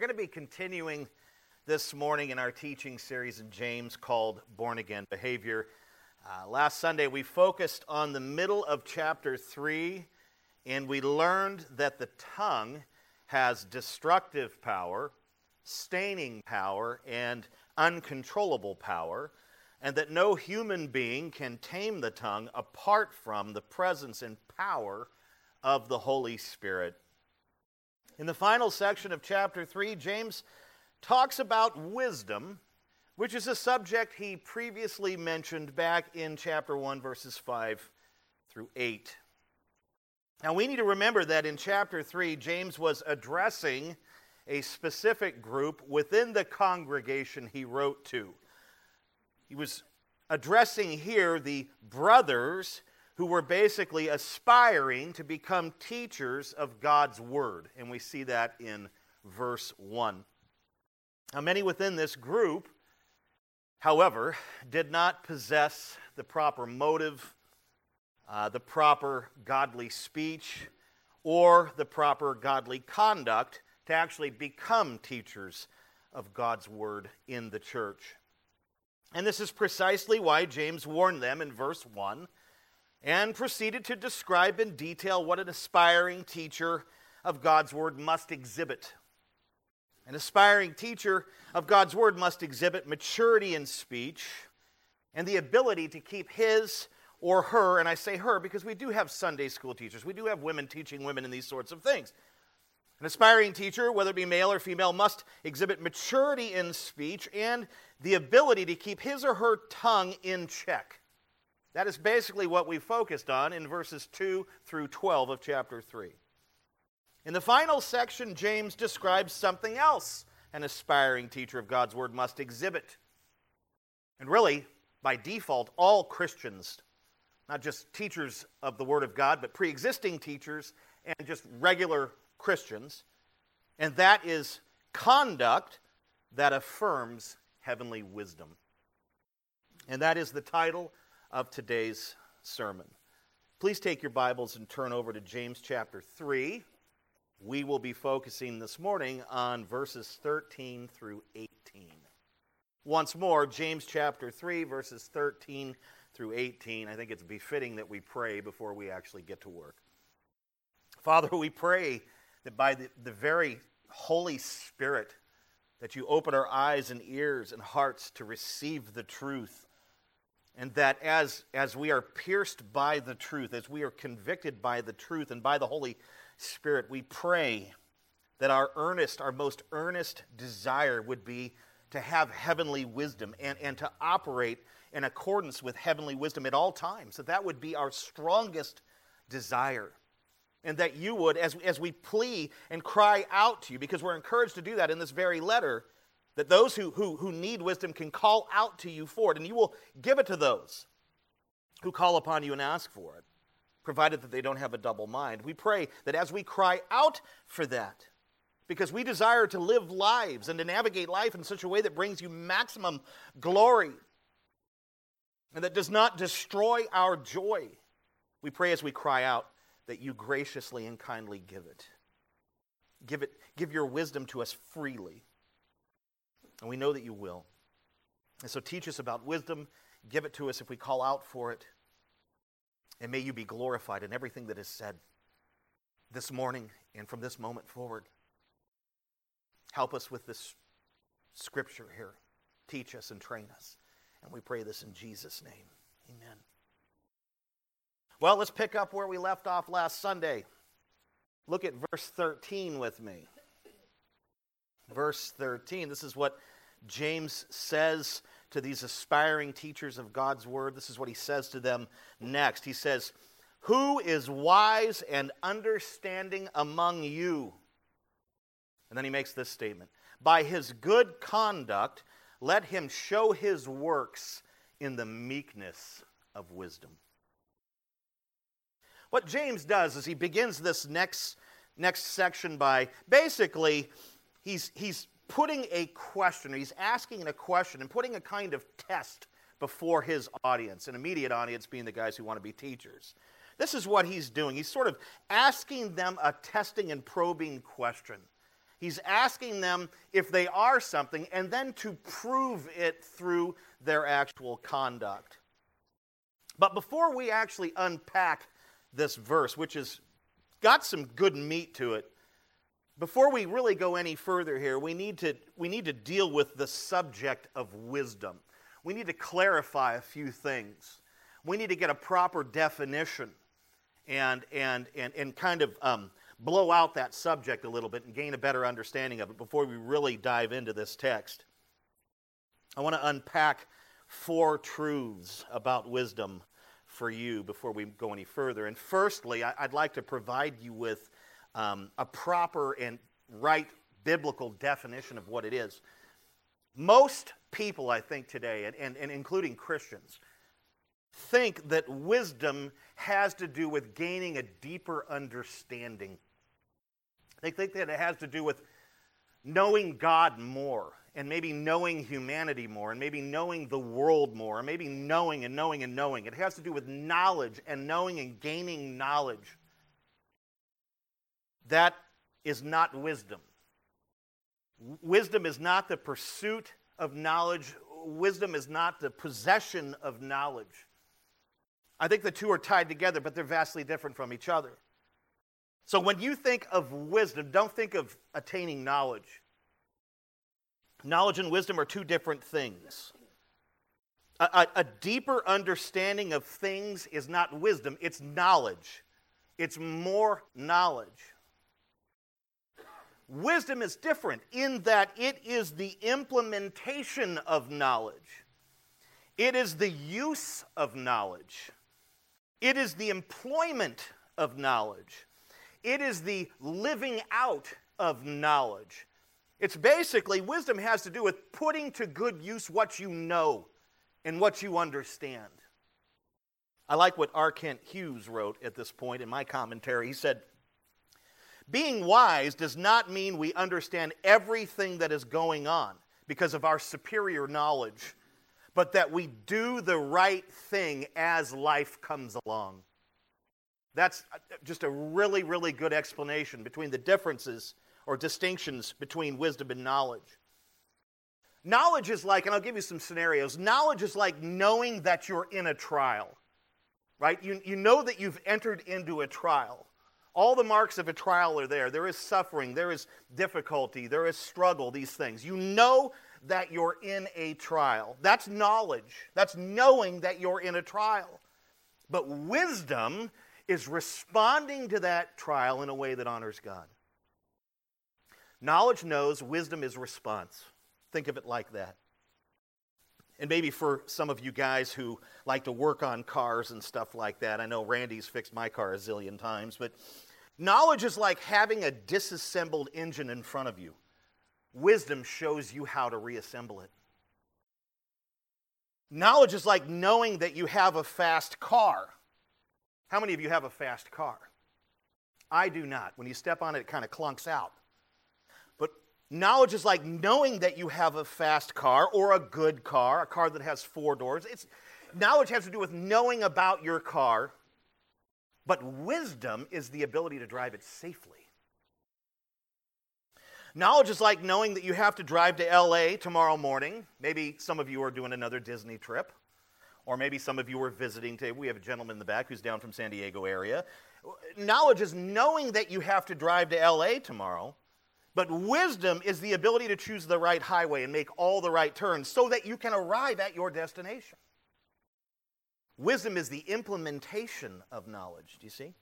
We're going to be continuing this morning in our teaching series in James called Born Again Behavior. Uh, last Sunday, we focused on the middle of chapter 3, and we learned that the tongue has destructive power, staining power, and uncontrollable power, and that no human being can tame the tongue apart from the presence and power of the Holy Spirit. In the final section of chapter 3, James talks about wisdom, which is a subject he previously mentioned back in chapter 1, verses 5 through 8. Now, we need to remember that in chapter 3, James was addressing a specific group within the congregation he wrote to. He was addressing here the brothers who were basically aspiring to become teachers of God's Word. And we see that in verse 1. Now, many within this group, however, did not possess the proper motive, uh, the proper godly speech, or the proper godly conduct to actually become teachers of God's Word in the church. And this is precisely why James warned them in verse 1 and proceeded to describe in detail what an aspiring teacher of God's Word must exhibit. An aspiring teacher of God's Word must exhibit maturity in speech and the ability to keep his or her, and I say her because we do have Sunday school teachers, we do have women teaching women in these sorts of things. An aspiring teacher, whether it be male or female, must exhibit maturity in speech and the ability to keep his or her tongue in check. That is basically what we focused on in verses 2 through 12 of chapter 3. In the final section, James describes something else an aspiring teacher of God's Word must exhibit. And really, by default, all Christians, not just teachers of the Word of God, but pre existing teachers and just regular Christians, and that is conduct that affirms heavenly wisdom. And that is the title of today's sermon. Please take your Bibles and turn over to James chapter 3. We will be focusing this morning on verses 13 through 18. Once more, James chapter 3, verses 13 through 18. I think it's befitting that we pray before we actually get to work. Father, we pray that by the, the very Holy Spirit, that you open our eyes and ears and hearts to receive the truth and that as, as we are pierced by the truth, as we are convicted by the truth and by the Holy Spirit, we pray that our earnest, our most earnest desire would be to have heavenly wisdom and, and to operate in accordance with heavenly wisdom at all times. That that would be our strongest desire. And that you would, as, as we plea and cry out to you, because we're encouraged to do that in this very letter, that those who, who, who need wisdom can call out to you for it, and you will give it to those who call upon you and ask for it, provided that they don't have a double mind. We pray that as we cry out for that, because we desire to live lives and to navigate life in such a way that brings you maximum glory and that does not destroy our joy, we pray as we cry out that you graciously and kindly give it. Give it, give your wisdom to us freely. And we know that you will. And so teach us about wisdom. Give it to us if we call out for it. And may you be glorified in everything that is said this morning and from this moment forward. Help us with this scripture here. Teach us and train us. And we pray this in Jesus' name. Amen. Well, let's pick up where we left off last Sunday. Look at verse 13 with me. Verse 13. This is what James says to these aspiring teachers of God's word. This is what he says to them next. He says, Who is wise and understanding among you? And then he makes this statement By his good conduct, let him show his works in the meekness of wisdom. What James does is he begins this next, next section by basically he's, he's putting a question, he's asking a question and putting a kind of test before his audience, an immediate audience being the guys who want to be teachers. This is what he's doing. He's sort of asking them a testing and probing question. He's asking them if they are something and then to prove it through their actual conduct. But before we actually unpack this verse, which has got some good meat to it, before we really go any further here, we need to, we need to deal with the subject of wisdom. We need to clarify a few things. We need to get a proper definition and, and, and, and kind of um, blow out that subject a little bit and gain a better understanding of it before we really dive into this text. I want to unpack four truths about wisdom for you before we go any further. And firstly, I'd like to provide you with um, a proper and right biblical definition of what it is. Most people, I think, today, and, and, and including Christians, think that wisdom has to do with gaining a deeper understanding they think that it has to do with knowing God more and maybe knowing humanity more and maybe knowing the world more and maybe knowing and knowing and knowing. It has to do with knowledge and knowing and gaining knowledge. That is not wisdom. Wisdom is not the pursuit of knowledge, wisdom is not the possession of knowledge. I think the two are tied together, but they're vastly different from each other. So when you think of wisdom, don't think of attaining knowledge. Knowledge and wisdom are two different things. A, a, a, deeper understanding of things is not wisdom, it's knowledge. It's more knowledge. Wisdom is different in that it is the implementation of knowledge, it is the use of knowledge, it is the employment of knowledge. It is the living out of knowledge. It's basically, wisdom has to do with putting to good use what you know and what you understand. I like what R. Kent Hughes wrote at this point in my commentary. He said, Being wise does not mean we understand everything that is going on because of our superior knowledge, but that we do the right thing as life comes along. That's uh, just a really, really good explanation between the differences or distinctions between wisdom and knowledge. Knowledge is like, and I'll give you some scenarios, knowledge is like knowing that you're in a trial, right? You, you know that you've entered into a trial. All the marks of a trial are there. There is suffering, there is difficulty, there is struggle, these things. You know that you're in a trial. That's knowledge. That's knowing that you're in a trial. But wisdom is responding to that trial in a way that honors God. Knowledge knows, wisdom is response. Think of it like that. And maybe for some of you guys who like to work on cars and stuff like that, I know Randy's fixed my car a zillion times, but knowledge is like having a disassembled engine in front of you. Wisdom shows you how to reassemble it. Knowledge is like knowing that you have a fast car. How many of you have a fast car? I do not. When you step on it, it kind of clunks out. Knowledge is like knowing that you have a fast car or a good car, a car that has four doors. It's, knowledge has to do with knowing about your car, but wisdom is the ability to drive it safely. Knowledge is like knowing that you have to drive to LA tomorrow morning. Maybe some of you are doing another Disney trip. Or maybe some of you are visiting today. We have a gentleman in the back who's down from San Diego area. Knowledge is knowing that you have to drive to LA tomorrow. But wisdom is the ability to choose the right highway and make all the right turns so that you can arrive at your destination. Wisdom is the implementation of knowledge. Do you see?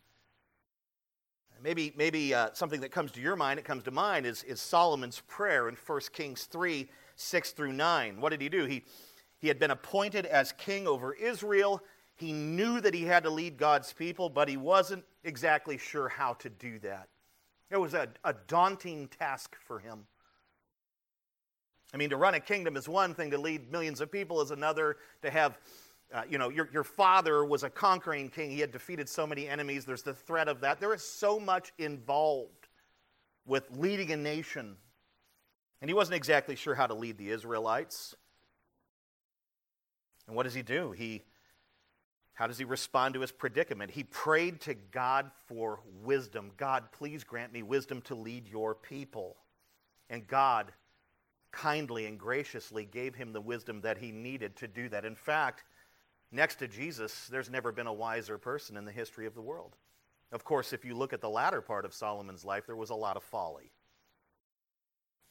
Maybe, maybe uh, something that comes to your mind, it comes to mind, is, is Solomon's prayer in 1 Kings 3 6 through 9. What did he do? He, he had been appointed as king over Israel. He knew that he had to lead God's people, but he wasn't exactly sure how to do that. It was a, a daunting task for him. I mean, to run a kingdom is one thing, to lead millions of people is another, to have, uh, you know, your, your father was a conquering king. He had defeated so many enemies. There's the threat of that. There is so much involved with leading a nation. And he wasn't exactly sure how to lead the Israelites. And what does he do? He how does he respond to his predicament? He prayed to God for wisdom. God, please grant me wisdom to lead your people. And God kindly and graciously gave him the wisdom that he needed to do that. In fact, next to Jesus, there's never been a wiser person in the history of the world. Of course, if you look at the latter part of Solomon's life, there was a lot of folly.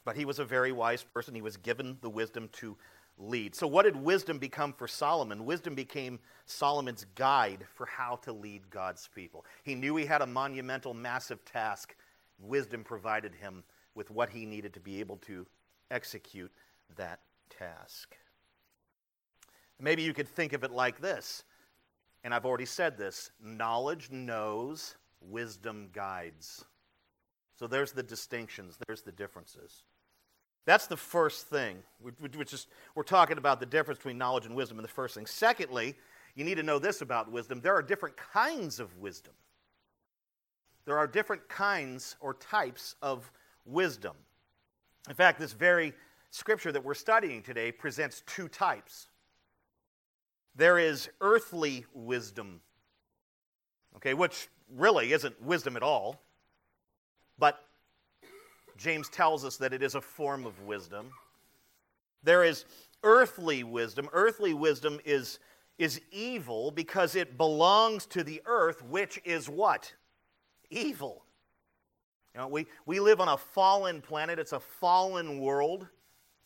But he was a very wise person. He was given the wisdom to lead. So, what did wisdom become for Solomon? Wisdom became Solomon's guide for how to lead God's people. He knew he had a monumental, massive task. Wisdom provided him with what he needed to be able to execute that task. Maybe you could think of it like this, and I've already said this knowledge knows, wisdom guides. So there's the distinctions, there's the differences. That's the first thing, which is we're talking about the difference between knowledge and wisdom in the first thing. Secondly, you need to know this about wisdom there are different kinds of wisdom. There are different kinds or types of wisdom. In fact, this very scripture that we're studying today presents two types. There is earthly wisdom, okay, which really isn't wisdom at all, but James tells us that it is a form of wisdom. There is earthly wisdom. Earthly wisdom is, is evil because it belongs to the earth, which is what? Evil. You know, we, we live on a fallen planet, it's a fallen world.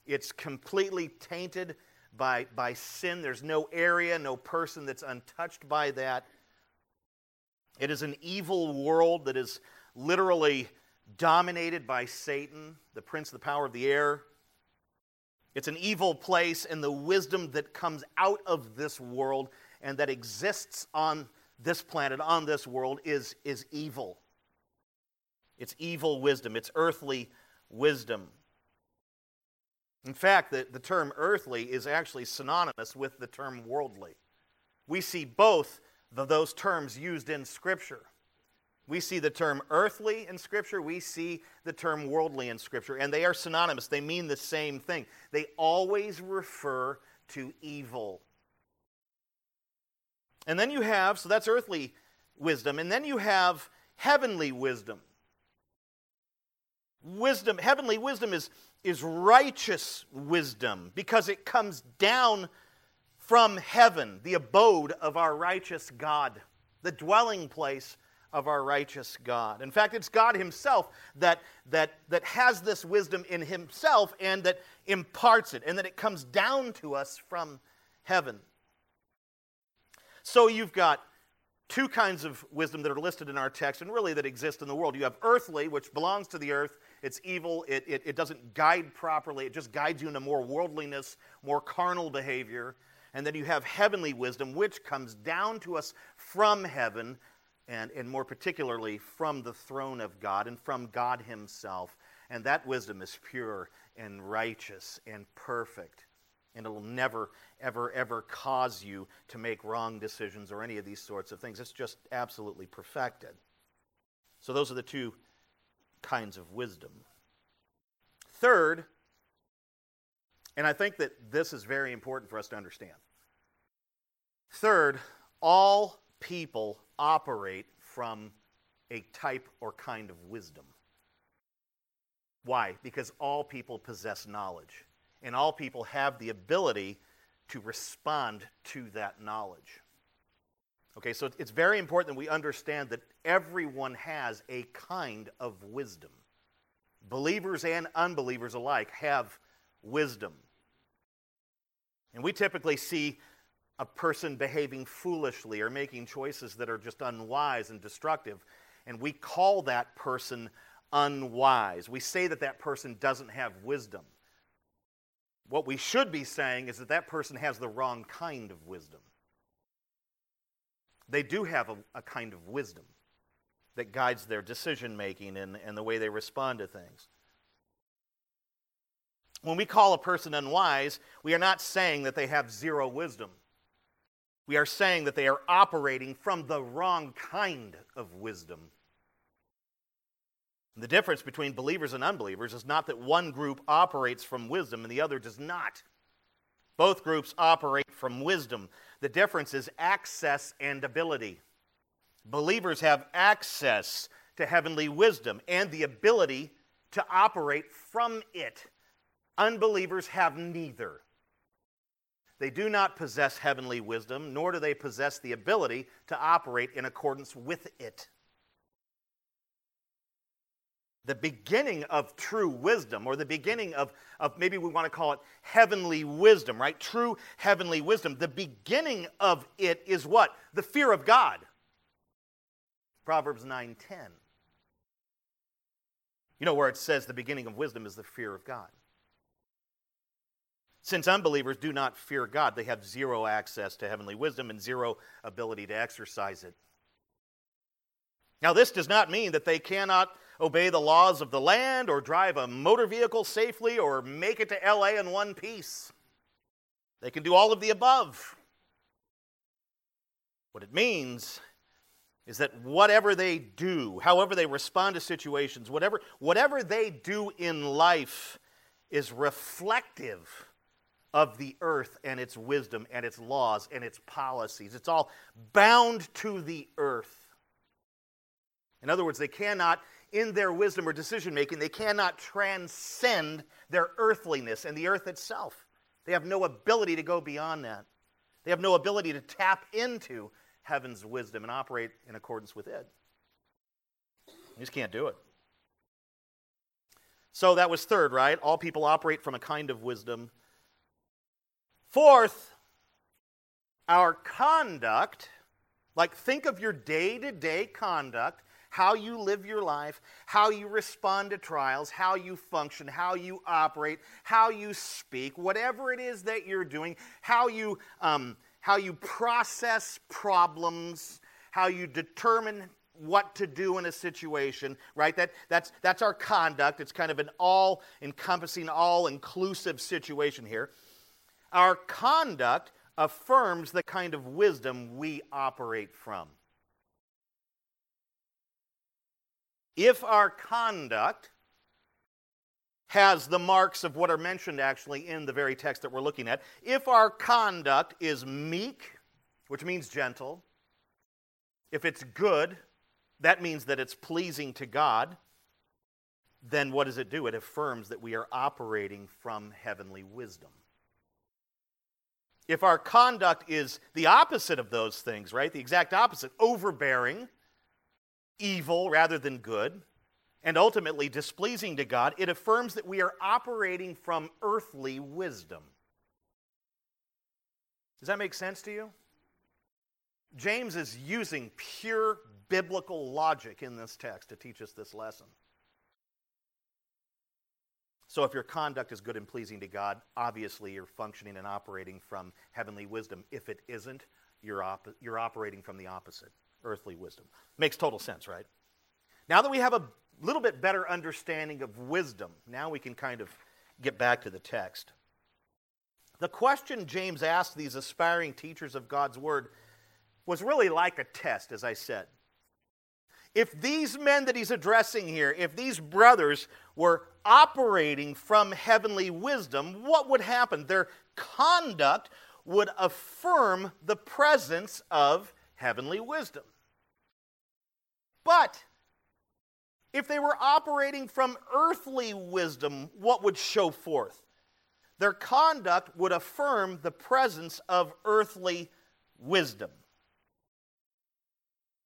It's completely tainted by, by sin. There's no area, no person that's untouched by that. It is an evil world that is literally dominated by Satan, the prince of the power of the air. It's an evil place, and the wisdom that comes out of this world and that exists on this planet, on this world, is, is evil. It's evil wisdom, it's earthly wisdom. In fact, the, the term earthly is actually synonymous with the term worldly. We see both of those terms used in Scripture. We see the term earthly in Scripture, we see the term worldly in Scripture, and they are synonymous. They mean the same thing. They always refer to evil. And then you have, so that's earthly wisdom, and then you have heavenly wisdom. Wisdom, heavenly wisdom is, is righteous wisdom because it comes down from heaven, the abode of our righteous God, the dwelling place of our righteous God. In fact, it's God Himself that, that, that has this wisdom in Himself and that imparts it, and that it comes down to us from heaven. So you've got two kinds of wisdom that are listed in our text and really that exist in the world. You have earthly, which belongs to the earth, it's evil, it, it, it doesn't guide properly, it just guides you into more worldliness, more carnal behavior. And then you have heavenly wisdom, which comes down to us from heaven and, and more particularly from the throne of God and from God Himself. And that wisdom is pure and righteous and perfect. And it will never, ever, ever cause you to make wrong decisions or any of these sorts of things. It's just absolutely perfected. So, those are the two kinds of wisdom. Third, and I think that this is very important for us to understand. Third, all people operate from a type or kind of wisdom. Why? Because all people possess knowledge, and all people have the ability to respond to that knowledge. Okay, so it's very important that we understand that everyone has a kind of wisdom. Believers and unbelievers alike have wisdom. And we typically see a person behaving foolishly or making choices that are just unwise and destructive. And we call that person unwise. We say that that person doesn't have wisdom. What we should be saying is that that person has the wrong kind of wisdom. They do have a, a kind of wisdom that guides their decision making and, and the way they respond to things. When we call a person unwise, we are not saying that they have zero wisdom. We are saying that they are operating from the wrong kind of wisdom. The difference between believers and unbelievers is not that one group operates from wisdom and the other does not. Both groups operate from wisdom. The difference is access and ability. Believers have access to heavenly wisdom and the ability to operate from it. Unbelievers have neither. They do not possess heavenly wisdom, nor do they possess the ability to operate in accordance with it. The beginning of true wisdom, or the beginning of, of maybe we want to call it heavenly wisdom, right? True heavenly wisdom. The beginning of it is what? The fear of God. Proverbs 9:10. You know where it says the beginning of wisdom is the fear of God. Since unbelievers do not fear God, they have zero access to heavenly wisdom and zero ability to exercise it. Now, this does not mean that they cannot obey the laws of the land or drive a motor vehicle safely or make it to LA in one piece. They can do all of the above. What it means is that whatever they do, however they respond to situations, whatever, whatever they do in life is reflective of the earth and its wisdom and its laws and its policies. It's all bound to the earth. In other words, they cannot, in their wisdom or decision making, they cannot transcend their earthliness and the earth itself. They have no ability to go beyond that. They have no ability to tap into heaven's wisdom and operate in accordance with it. You just can't do it. So that was third, right? All people operate from a kind of wisdom. Fourth, our conduct, like think of your day to day conduct, how you live your life, how you respond to trials, how you function, how you operate, how you speak, whatever it is that you're doing, how you. Um, how you process problems, how you determine what to do in a situation, right? That, that's, that's our conduct. It's kind of an all encompassing, all inclusive situation here. Our conduct affirms the kind of wisdom we operate from. If our conduct has the marks of what are mentioned actually in the very text that we're looking at. If our conduct is meek, which means gentle, if it's good, that means that it's pleasing to God, then what does it do? It affirms that we are operating from heavenly wisdom. If our conduct is the opposite of those things, right? The exact opposite, overbearing, evil rather than good, and ultimately displeasing to God, it affirms that we are operating from earthly wisdom. Does that make sense to you? James is using pure biblical logic in this text to teach us this lesson. So, if your conduct is good and pleasing to God, obviously you're functioning and operating from heavenly wisdom. If it isn't, you're, op- you're operating from the opposite, earthly wisdom. Makes total sense, right? Now that we have a little bit better understanding of wisdom. Now we can kind of get back to the text. The question James asked these aspiring teachers of God's Word was really like a test, as I said. If these men that he's addressing here, if these brothers were operating from heavenly wisdom, what would happen? Their conduct would affirm the presence of heavenly wisdom. But if they were operating from earthly wisdom, what would show forth? Their conduct would affirm the presence of earthly wisdom.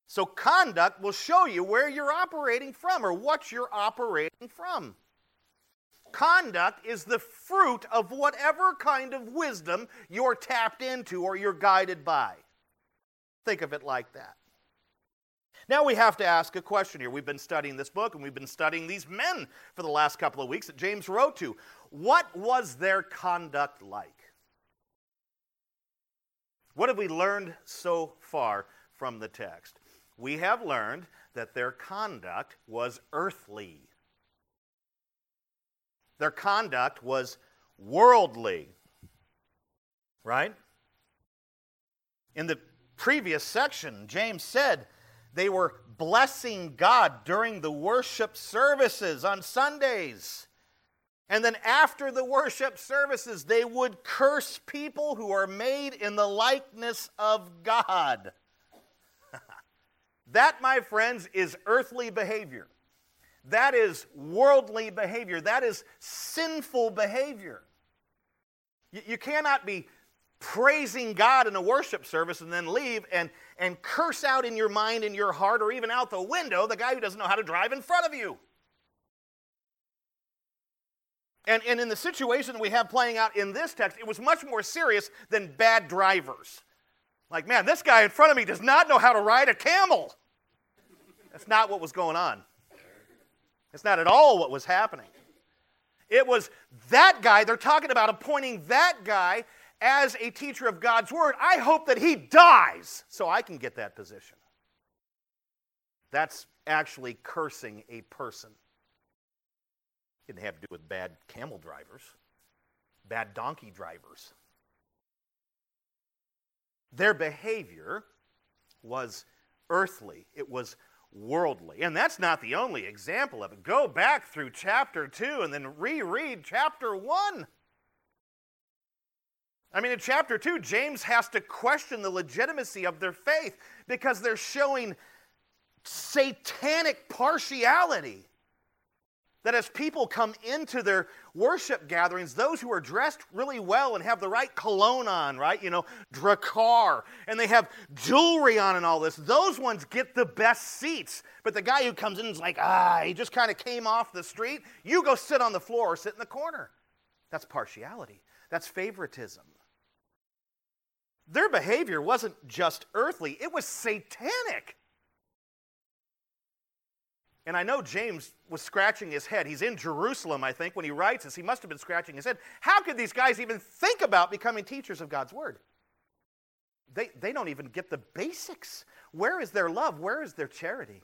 So, conduct will show you where you're operating from or what you're operating from. Conduct is the fruit of whatever kind of wisdom you're tapped into or you're guided by. Think of it like that. Now we have to ask a question here. We've been studying this book and we've been studying these men for the last couple of weeks that James wrote to. What was their conduct like? What have we learned so far from the text? We have learned that their conduct was earthly. Their conduct was worldly. Right? In the previous section, James said they were blessing God during the worship services on Sundays. And then after the worship services, they would curse people who are made in the likeness of God. That, my friends, is earthly behavior. That is worldly behavior. That is sinful behavior. You, you cannot be praising God in a worship service and then leave and, and curse out in your mind and your heart or even out the window the guy who doesn't know how to drive in front of you. And, and in the situation we have playing out in this text, it was much more serious than bad drivers. Like, man, this guy in front of me does not know how to ride a camel. That's not what was going on. It's not at all what was happening. It was that guy, they're talking about appointing that guy as a teacher of God's word. I hope that he dies so I can get that position. That's actually cursing a person. It didn't have to do with bad camel drivers, bad donkey drivers. Their behavior was earthly, it was worldly. And that's not the only example of it. Go back through chapter 2 and then reread chapter 1. I mean, in chapter 2, James has to question the legitimacy of their faith because they're showing satanic partiality that as people come into their worship gatherings, those who are dressed really well and have the right cologne on, right? You know, Drakkar, and they have jewelry on and all this, those ones get the best seats. But the guy who comes in is like, ah, he just kind of came off the street. You go sit on the floor or sit in the corner. That's partiality, that's favoritism. Their behavior wasn't just earthly, it was satanic. And I know James was scratching his head. He's in Jerusalem, I think, when he writes this. He must have been scratching his head. How could these guys even think about becoming teachers of God's word? They, they don't even get the basics. Where is their love? Where is their charity?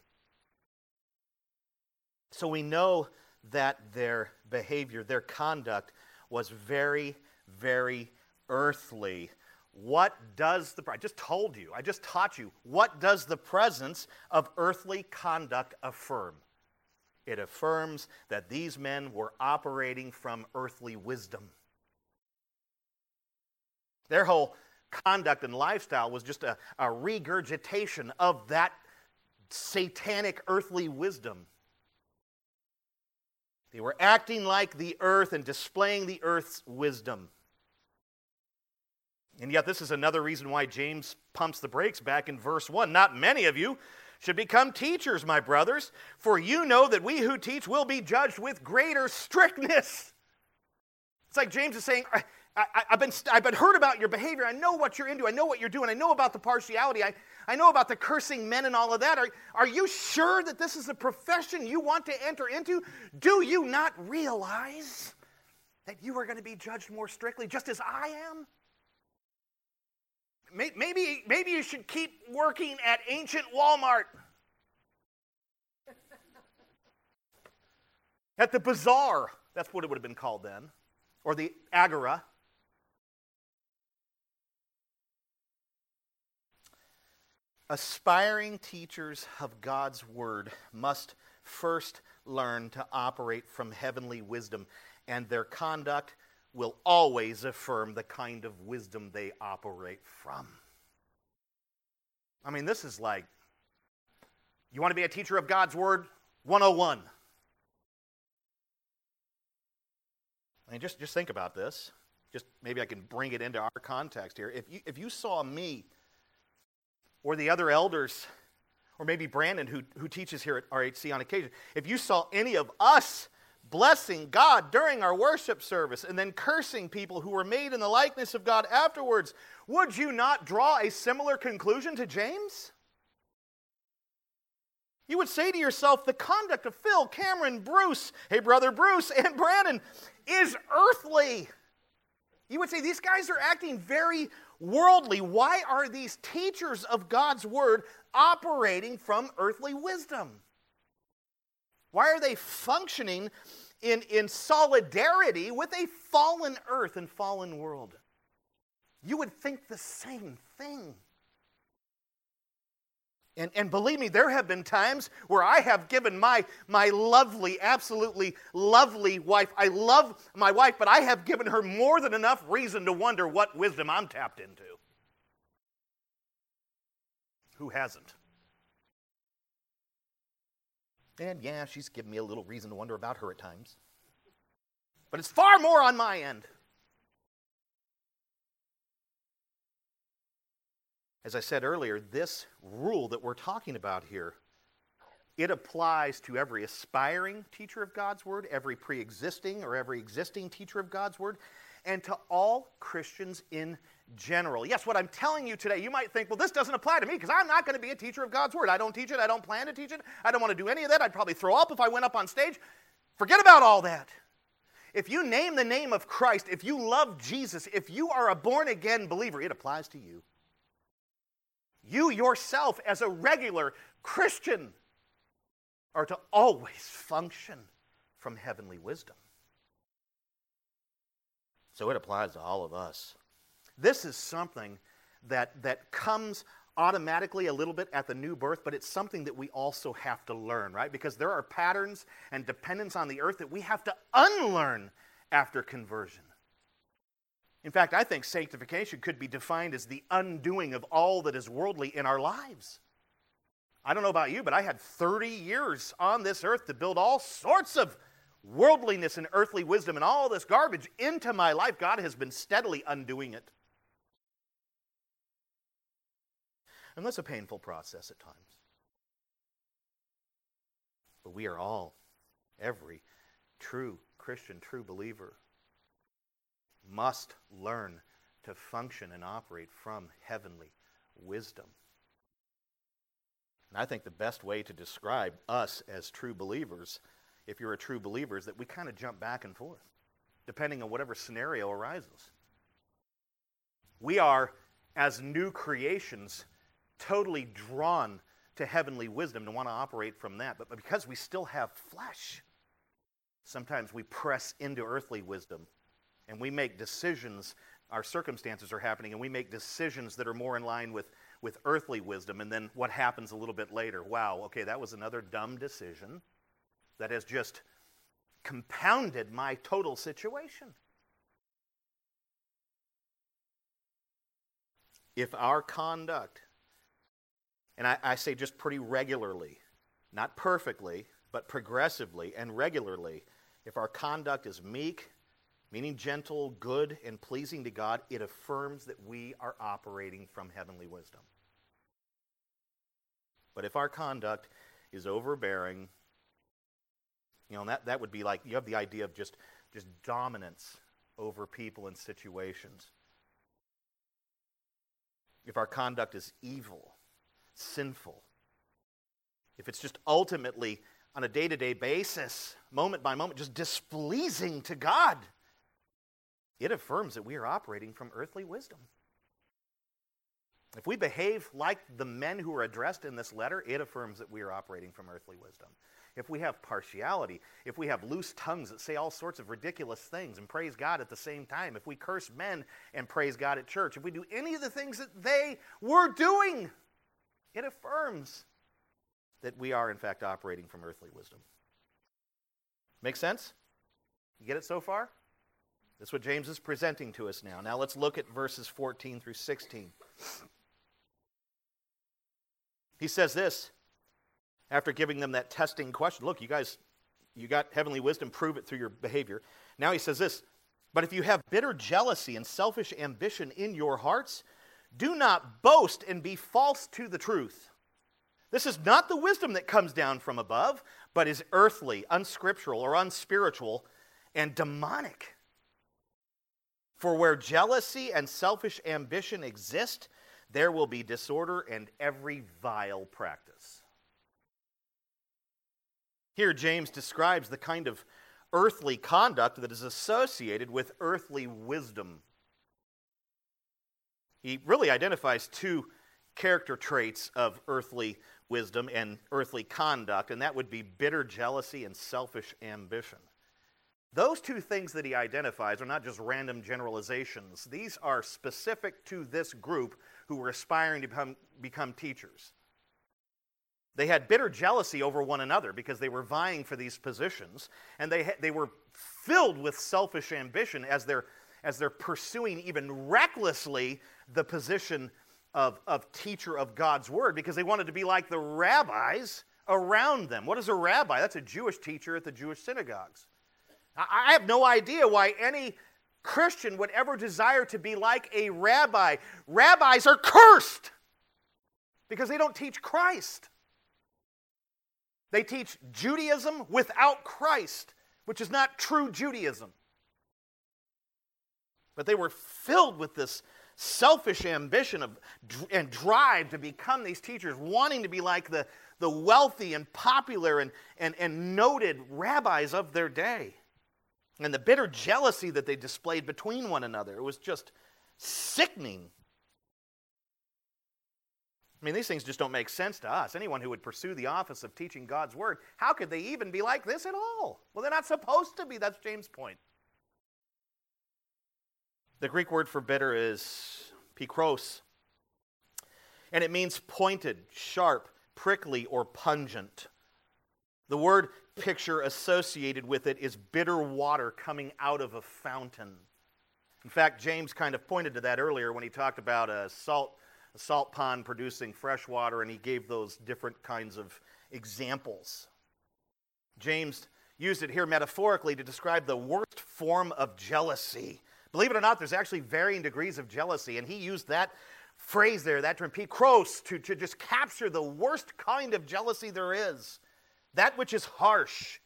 So we know that their behavior, their conduct was very, very earthly. What does the, I just told you, I just taught you, what does the presence of earthly conduct affirm? It affirms that these men were operating from earthly wisdom. Their whole conduct and lifestyle was just a, a regurgitation of that satanic earthly wisdom. They were acting like the earth and displaying the earth's wisdom. And yet, this is another reason why James pumps the brakes back in verse 1. Not many of you should become teachers, my brothers, for you know that we who teach will be judged with greater strictness. It's like James is saying, I, have been, I've been heard about your behavior. I know what you're into. I know what you're doing. I know about the partiality. I, I know about the cursing men and all of that. Are, are you sure that this is a profession you want to enter into? Do you not realize that you are going to be judged more strictly, just as I am? Maybe, maybe you should keep working at ancient Walmart. at the bazaar, that's what it would have been called then, or the agora. Aspiring teachers of God's word must first learn to operate from heavenly wisdom, and their conduct will always affirm the kind of wisdom they operate from. I mean, this is like, you want to be a teacher of God's Word? 101. I mean, just, just think about this. Just maybe I can bring it into our context here. If you, if you saw me or the other elders, or maybe Brandon, who, who teaches here at RHC on occasion, if you saw any of us blessing God during our worship service and then cursing people who were made in the likeness of God afterwards, would you not draw a similar conclusion to James? You would say to yourself, the conduct of Phil, Cameron, Bruce, hey, brother Bruce, and Brandon is earthly. You would say these guys are acting very worldly. Why are these teachers of God's word operating from earthly wisdom? Why are they functioning in, in solidarity with a fallen earth and fallen world? You would think the same thing. And, and believe me, there have been times where I have given my, my lovely, absolutely lovely wife, I love my wife, but I have given her more than enough reason to wonder what wisdom I'm tapped into. Who hasn't? And yeah, she's given me a little reason to wonder about her at times. But it's far more on my end. As I said earlier, this rule that we're talking about here, it applies to every aspiring teacher of God's word, every pre-existing or every existing teacher of God's word, and to all Christians in general. Yes, what I'm telling you today, you might think, well, this doesn't apply to me because I'm not going to be a teacher of God's word. I don't teach it. I don't plan to teach it. I don't want to do any of that. I'd probably throw up if I went up on stage. Forget about all that. If you name the name of Christ, if you love Jesus, if you are a born again believer, it applies to you. You yourself, as a regular Christian, are to always function from heavenly wisdom. So it applies to all of us. This is something that, that comes automatically a little bit at the new birth, but it's something that we also have to learn, right? Because there are patterns and dependence on the earth that we have to unlearn after conversion. In fact, I think sanctification could be defined as the undoing of all that is worldly in our lives. I don't know about you, but I had 30 years on this earth to build all sorts of worldliness and earthly wisdom and all this garbage into my life. God has been steadily undoing it. And that's a painful process at times. But we are all, every true Christian, true believer, must learn to function and operate from heavenly wisdom. And I think the best way to describe us as true believers, if you're a true believer, is that we kind of jump back and forth, depending on whatever scenario arises. We are, as new creations, totally drawn to heavenly wisdom to want to operate from that. But because we still have flesh, sometimes we press into earthly wisdom and we make decisions. Our circumstances are happening, and we make decisions that are more in line with, with earthly wisdom. And then what happens a little bit later? Wow, okay, that was another dumb decision that has just compounded my total situation. If our conduct and I, I say just pretty regularly, not perfectly, but progressively and regularly, if our conduct is meek, meaning gentle, good, and pleasing to God, it affirms that we are operating from heavenly wisdom. But if our conduct is overbearing, you know, that, that would be like you have the idea of just, just dominance over people and situations. If our conduct is evil, sinful, if it's just ultimately on a day to day basis, moment by moment, just displeasing to God, it affirms that we are operating from earthly wisdom. If we behave like the men who are addressed in this letter, it affirms that we are operating from earthly wisdom. If we have partiality, if we have loose tongues that say all sorts of ridiculous things and praise God at the same time, if we curse men and praise God at church, if we do any of the things that they were doing, it affirms that we are, in fact, operating from earthly wisdom. Make sense? You get it so far? That's what James is presenting to us now. Now let's look at verses 14 through 16. He says this after giving them that testing question. Look, you guys, you got heavenly wisdom, prove it through your behavior. Now he says this But if you have bitter jealousy and selfish ambition in your hearts, do not boast and be false to the truth. This is not the wisdom that comes down from above, but is earthly, unscriptural, or unspiritual, and demonic. For where jealousy and selfish ambition exist, there will be disorder and every vile practice. Here, James describes the kind of earthly conduct that is associated with earthly wisdom he really identifies two character traits of earthly wisdom and earthly conduct, and that would be bitter jealousy and selfish ambition. Those two things that he identifies are not just random generalizations. These are specific to this group who were aspiring to become, become teachers. They had bitter jealousy over one another because they were vying for these positions, and they, they were filled with selfish ambition as they're, as they're pursuing even recklessly the position of, of teacher of God's word because they wanted to be like the rabbis around them. What is a rabbi? That's a Jewish teacher at the Jewish synagogues. I have no idea why any Christian would ever desire to be like a rabbi. Rabbis are cursed because they don't teach Christ. They teach Judaism without Christ, which is not true Judaism. But they were filled with this selfish ambition of, and drive to become these teachers, wanting to be like the, the wealthy and popular and, and, and noted rabbis of their day. And the bitter jealousy that they displayed between one another, it was just sickening. I mean, these things just don't make sense to us. Anyone who would pursue the office of teaching God's word, how could they even be like this at all? Well, they're not supposed to be. That's James' point. The Greek word for bitter is pikros, and it means pointed, sharp, prickly, or pungent. The word picture associated with it is bitter water coming out of a fountain. In fact, James kind of pointed to that earlier when he talked about a salt, a salt pond producing fresh water, and he gave those different kinds of examples. James used it here metaphorically to describe the worst form of jealousy Believe it or not, there's actually varying degrees of jealousy, and he used that phrase there, that term, pikros, to, to just capture the worst kind of jealousy there is. That which is harsh,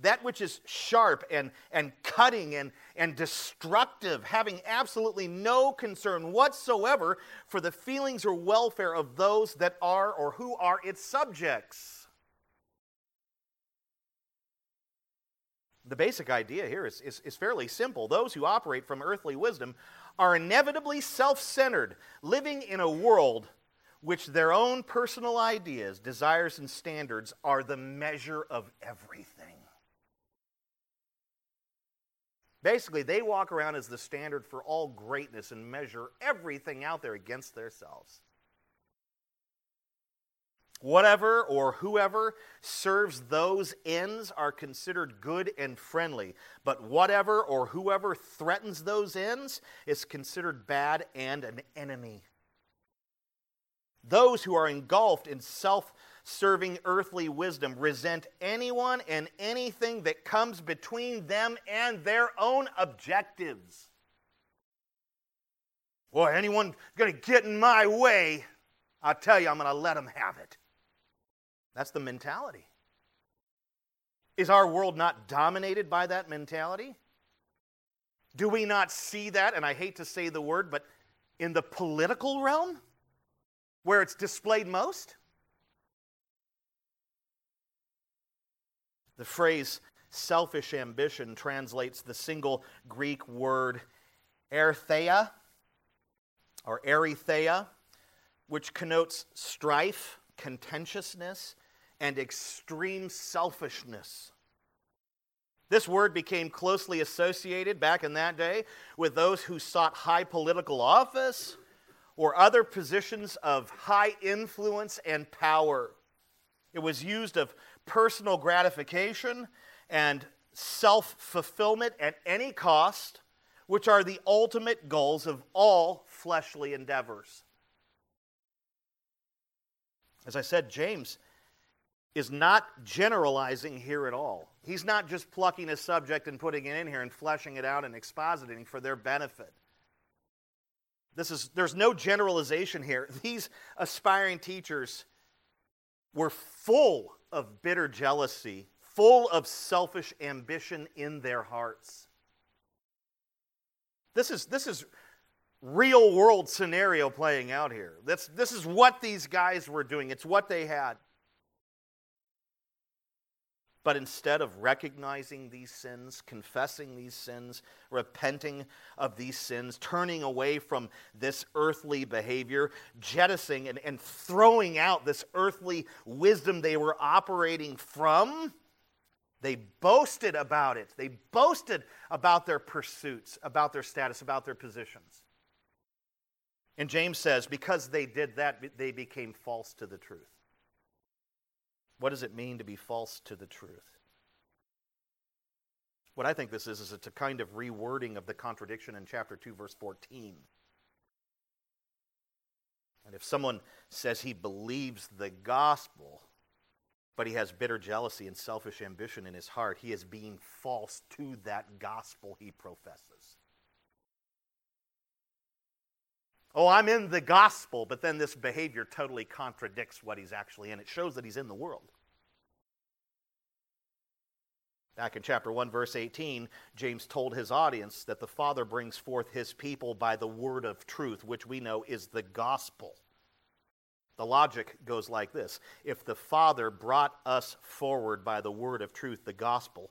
that which is sharp and, and cutting and, and destructive, having absolutely no concern whatsoever for the feelings or welfare of those that are or who are its subjects. The basic idea here is, is, is, fairly simple. Those who operate from earthly wisdom are inevitably self centered, living in a world which their own personal ideas, desires, and standards are the measure of everything. Basically, they walk around as the standard for all greatness and measure everything out there against themselves. Whatever or whoever serves those ends are considered good and friendly, but whatever or whoever threatens those ends is considered bad and an enemy. Those who are engulfed in self serving earthly wisdom resent anyone and anything that comes between them and their own objectives. Boy, anyone going to get in my way, I'll tell you, I'm going to let them have it. That's the mentality. Is our world not dominated by that mentality? Do we not see that? And I hate to say the word, but in the political realm, where it's displayed most? The phrase selfish ambition translates the single Greek word ertheia or erytheia, which connotes strife, contentiousness, and extreme selfishness. This word became closely associated back in that day with those who sought high political office or other positions of high influence and power. It was used of personal gratification and self fulfillment at any cost, which are the ultimate goals of all fleshly endeavors. As I said, James is not generalizing here at all. He's not just plucking a subject and putting it in here and fleshing it out and expositing for their benefit. This is, there's no generalization here. These aspiring teachers were full of bitter jealousy, full of selfish ambition in their hearts. This is, this is real world scenario playing out here. That's, this is what these guys were doing, it's what they had. But instead of recognizing these sins, confessing these sins, repenting of these sins, turning away from this earthly behavior, jettisoning and, and throwing out this earthly wisdom they were operating from, they boasted about it. They boasted about their pursuits, about their status, about their positions. And James says, because they did that, they became false to the truth. What does it mean to be false to the truth? What I think this is, is it's a kind of rewording of the contradiction in chapter 2, verse 14. And if someone says he believes the gospel, but he has bitter jealousy and selfish ambition in his heart. He is being false to that gospel he professes. Oh, I'm in the gospel, but then this behavior totally contradicts what he's actually in. It shows that he's in the world. Back in chapter 1, verse 18, James told his audience that the Father brings forth his people by the word of truth, which we know is the gospel. The logic goes like this If the Father brought us forward by the word of truth, the gospel,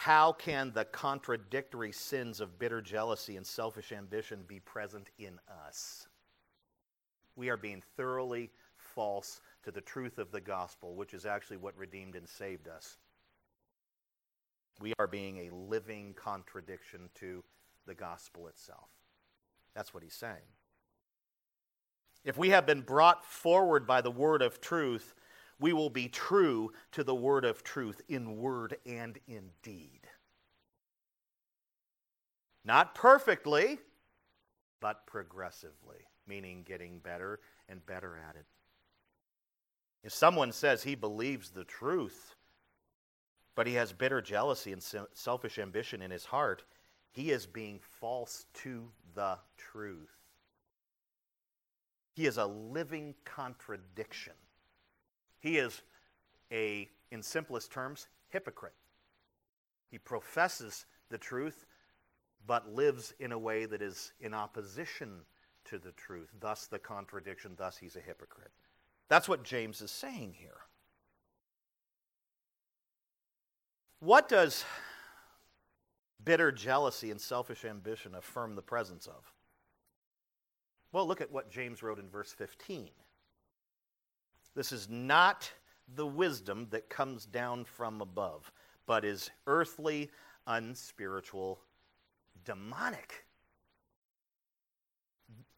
how can the contradictory sins of bitter jealousy and selfish ambition be present in us? We are being thoroughly false to the truth of the gospel, which is actually what redeemed and saved us. We are being a living contradiction to the gospel itself. That's what he's saying. If we have been brought forward by the word of truth, we will be true to the word of truth in word and in deed. Not perfectly, but progressively, meaning getting better and better at it. If someone says he believes the truth, but he has bitter jealousy and selfish ambition in his heart, he is being false to the truth. He is a living contradiction. He is a, in simplest terms, hypocrite. He professes the truth, but lives in a way that is in opposition to the truth. Thus, the contradiction. Thus, he's a hypocrite. That's what James is saying here. What does bitter jealousy and selfish ambition affirm the presence of? Well, look at what James wrote in verse 15. This is not the wisdom that comes down from above, but is earthly, unspiritual, demonic.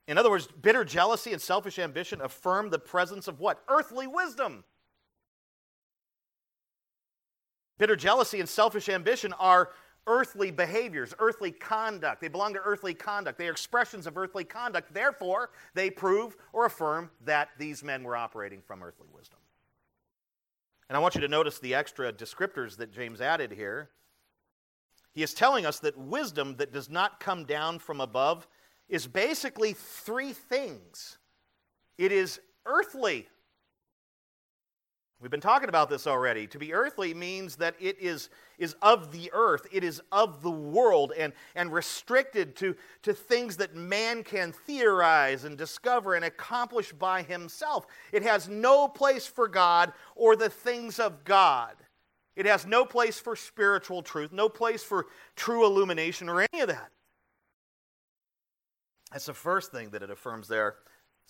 In other words, bitter jealousy and selfish ambition affirm the presence of what? Earthly wisdom. Bitter jealousy and selfish ambition are earthly behaviors, earthly conduct. They belong to earthly conduct. They are expressions of earthly conduct. Therefore, they prove or affirm that these men were operating from earthly wisdom. And I want you to notice the extra descriptors that James added here. He is telling us that wisdom that does not come down from above is basically three things it is earthly We've been talking about this already. To be earthly means that it is, is of the earth, it is of the world, and, and restricted to, to things that man can theorize and discover and accomplish by himself. It has no place for God or the things of God. It has no place for spiritual truth, no place for true illumination or any of that. That's the first thing that it affirms there.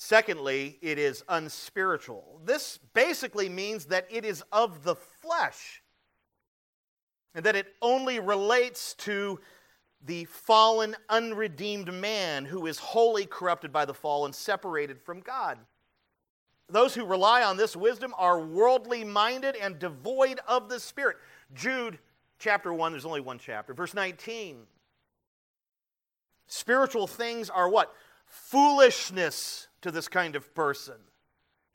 Secondly, it is unspiritual. This basically means that it is of the flesh and that it only relates to the fallen, unredeemed man who is wholly corrupted by the fall and separated from God. Those who rely on this wisdom are worldly minded and devoid of the Spirit. Jude chapter 1, there's only one chapter, verse 19. Spiritual things are what? Foolishness to this kind of person.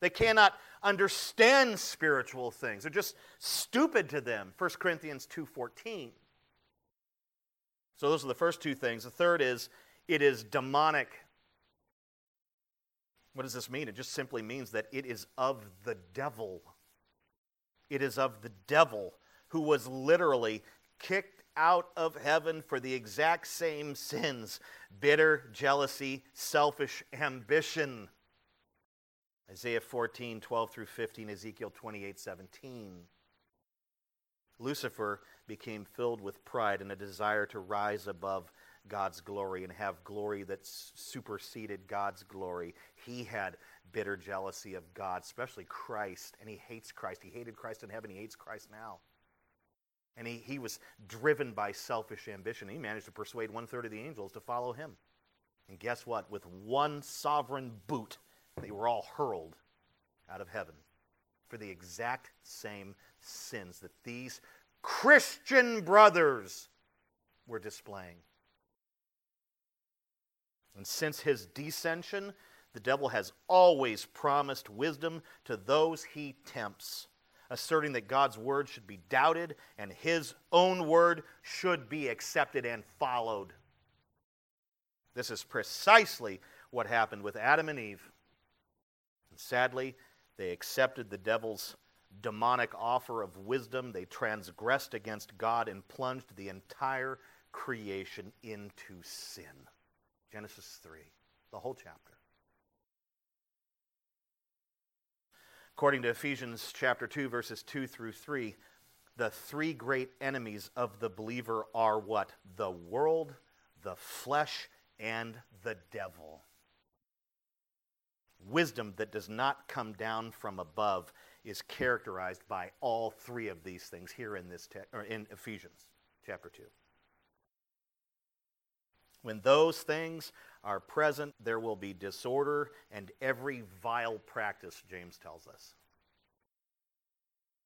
They cannot understand spiritual things. They're just stupid to them. 1 Corinthians 2:14. So those are the first two things. The third is it is demonic. What does this mean? It just simply means that it is of the devil. It is of the devil who was literally kicked out of heaven for the exact same sins bitter jealousy, selfish ambition. Isaiah 14, 12 through 15, Ezekiel 28, 17. Lucifer became filled with pride and a desire to rise above God's glory and have glory that superseded God's glory. He had bitter jealousy of God, especially Christ, and he hates Christ. He hated Christ in heaven, he hates Christ now. And he, he was driven by selfish ambition. He managed to persuade one third of the angels to follow him. And guess what? With one sovereign boot, they were all hurled out of heaven for the exact same sins that these Christian brothers were displaying. And since his descension, the devil has always promised wisdom to those he tempts. Asserting that God's word should be doubted and his own word should be accepted and followed. This is precisely what happened with Adam and Eve. And sadly, they accepted the devil's demonic offer of wisdom. They transgressed against God and plunged the entire creation into sin. Genesis 3, the whole chapter. According to Ephesians chapter 2 verses 2 through 3, the three great enemies of the believer are what? The world, the flesh, and the devil. Wisdom that does not come down from above is characterized by all three of these things here in this te- or in Ephesians chapter 2. When those things are present, there will be disorder and every vile practice, James tells us.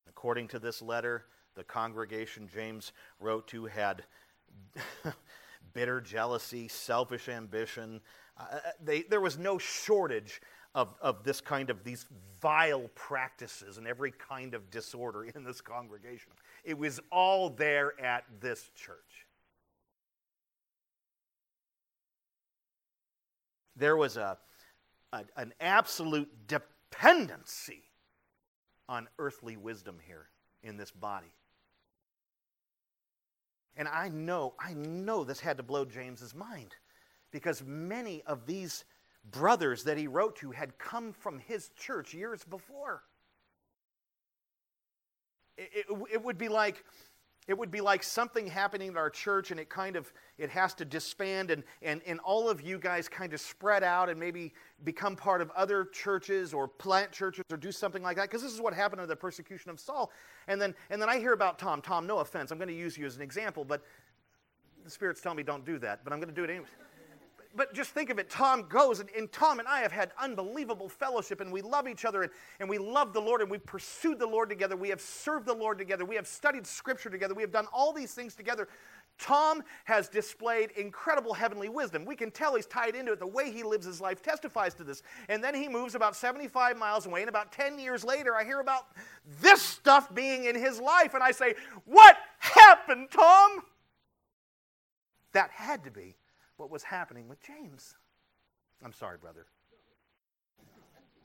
According to this letter, the congregation James wrote to had bitter jealousy, selfish ambition. Uh, uh, they, there was no shortage of, of this kind of these vile practices and every kind of disorder in this congregation. It was all there at this church. There was a, a, an absolute dependency on earthly wisdom here in this body. And I know, I know this had to blow James's mind because many of these brothers that he wrote to had come from his church years before. It, it, it would be like it would be like something happening in our church and it kind of it has to disband and, and, and all of you guys kind of spread out and maybe become part of other churches or plant churches or do something like that. Because this is what happened in the persecution of saul. And then and then i hear about tom. Tom no offense. I'm going to use you as an example but the spirit's telling me don't do that but i'm going to do it anyway but just think of it. Tom goes, and, and, Tom and I have had unbelievable fellowship, and we love each other, and, and we love the Lord, and we've pursued the Lord together. We have served the Lord together. We have studied Scripture together. We have done all these things together. Tom has displayed incredible heavenly wisdom. We can tell he's tied into it. The way he lives his life testifies to this. And then he moves about 75 miles away, and about 10 years later, I hear about this stuff being in his life, and I say, What happened, Tom? That had to be what was happening with James. I'm sorry, brother.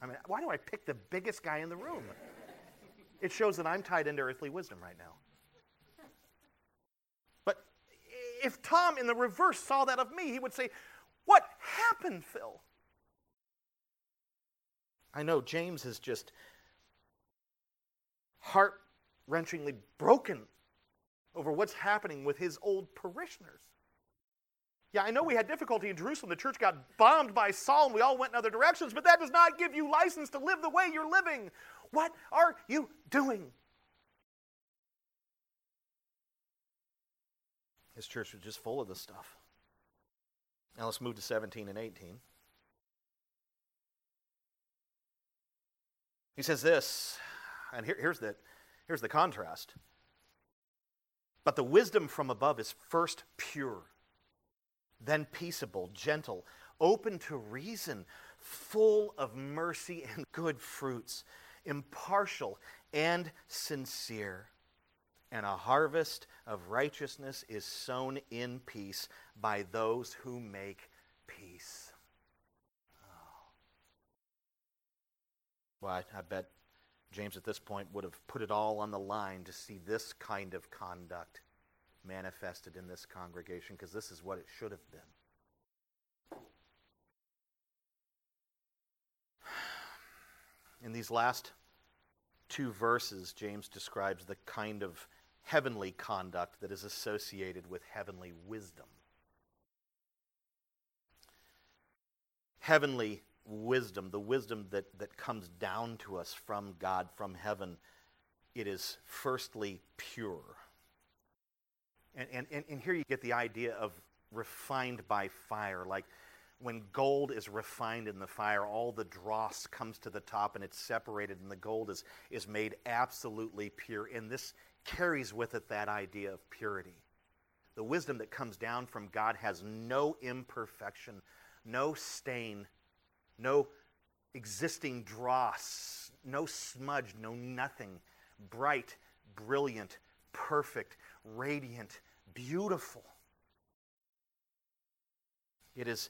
I mean, why do I pick the biggest guy in the room? It shows that I'm tied into earthly wisdom right now. But if Tom in the reverse saw that of me, he would say, What happened, Phil? I know James is just heart wrenchingly broken over what's happening with his old parishioners. Yeah, I know we had difficulty in Jerusalem. The church got bombed by Saul and we all went in other directions, but that does not give you license to live the way you're living. What are you doing? His church was just full of this stuff. Now let's move to 17 and 18. He says this, and here, here's, the, here's the contrast. But the wisdom from above is first pure then peaceable, gentle, open to reason, full of mercy and good fruits, impartial and sincere. And a harvest of righteousness is sown in peace by those who make peace. Oh. Well, I, I bet James at this point would have put it all on the line to see this kind of conduct manifested in this congregation because this is what it should have been. In these last two verses, James describes the kind of heavenly conduct that is associated with heavenly wisdom. Heavenly wisdom, the wisdom that, that comes down to us from God, from heaven, it is firstly pure. And, and, and here you get the idea of refined by fire. Like when gold is refined in the fire, all the dross comes to the top and it's separated, and the gold is, is made absolutely pure. And this carries with it that idea of purity. The wisdom that comes down from God has no imperfection, no stain, no existing dross, no smudge, no nothing, bright, brilliant, perfect, radiant, beautiful. It is,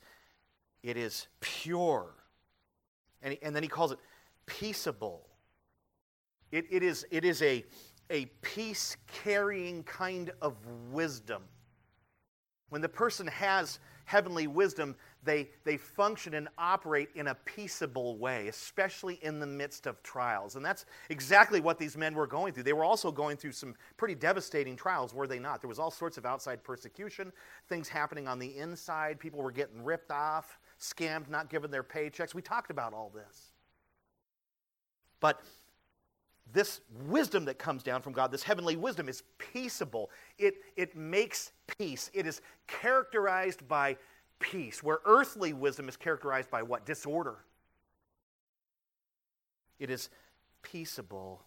it is pure. And, he, and then he calls it peaceable. It, it is, it is a, a peace carrying kind of wisdom. When the person has heavenly wisdom, they, they function and operate in a peaceable way, especially in the midst of trials. And that's exactly what these men were going through. They were also going through some pretty devastating trials, were they not? There was all sorts of outside persecution, things happening on the inside. People were getting ripped off, scammed, not given their paychecks. We talked about all this. But this wisdom that comes down from God, this heavenly wisdom, is peaceable. It, it makes peace. It is characterized by peace, where earthly wisdom is characterized by what? Disorder. It is peaceable.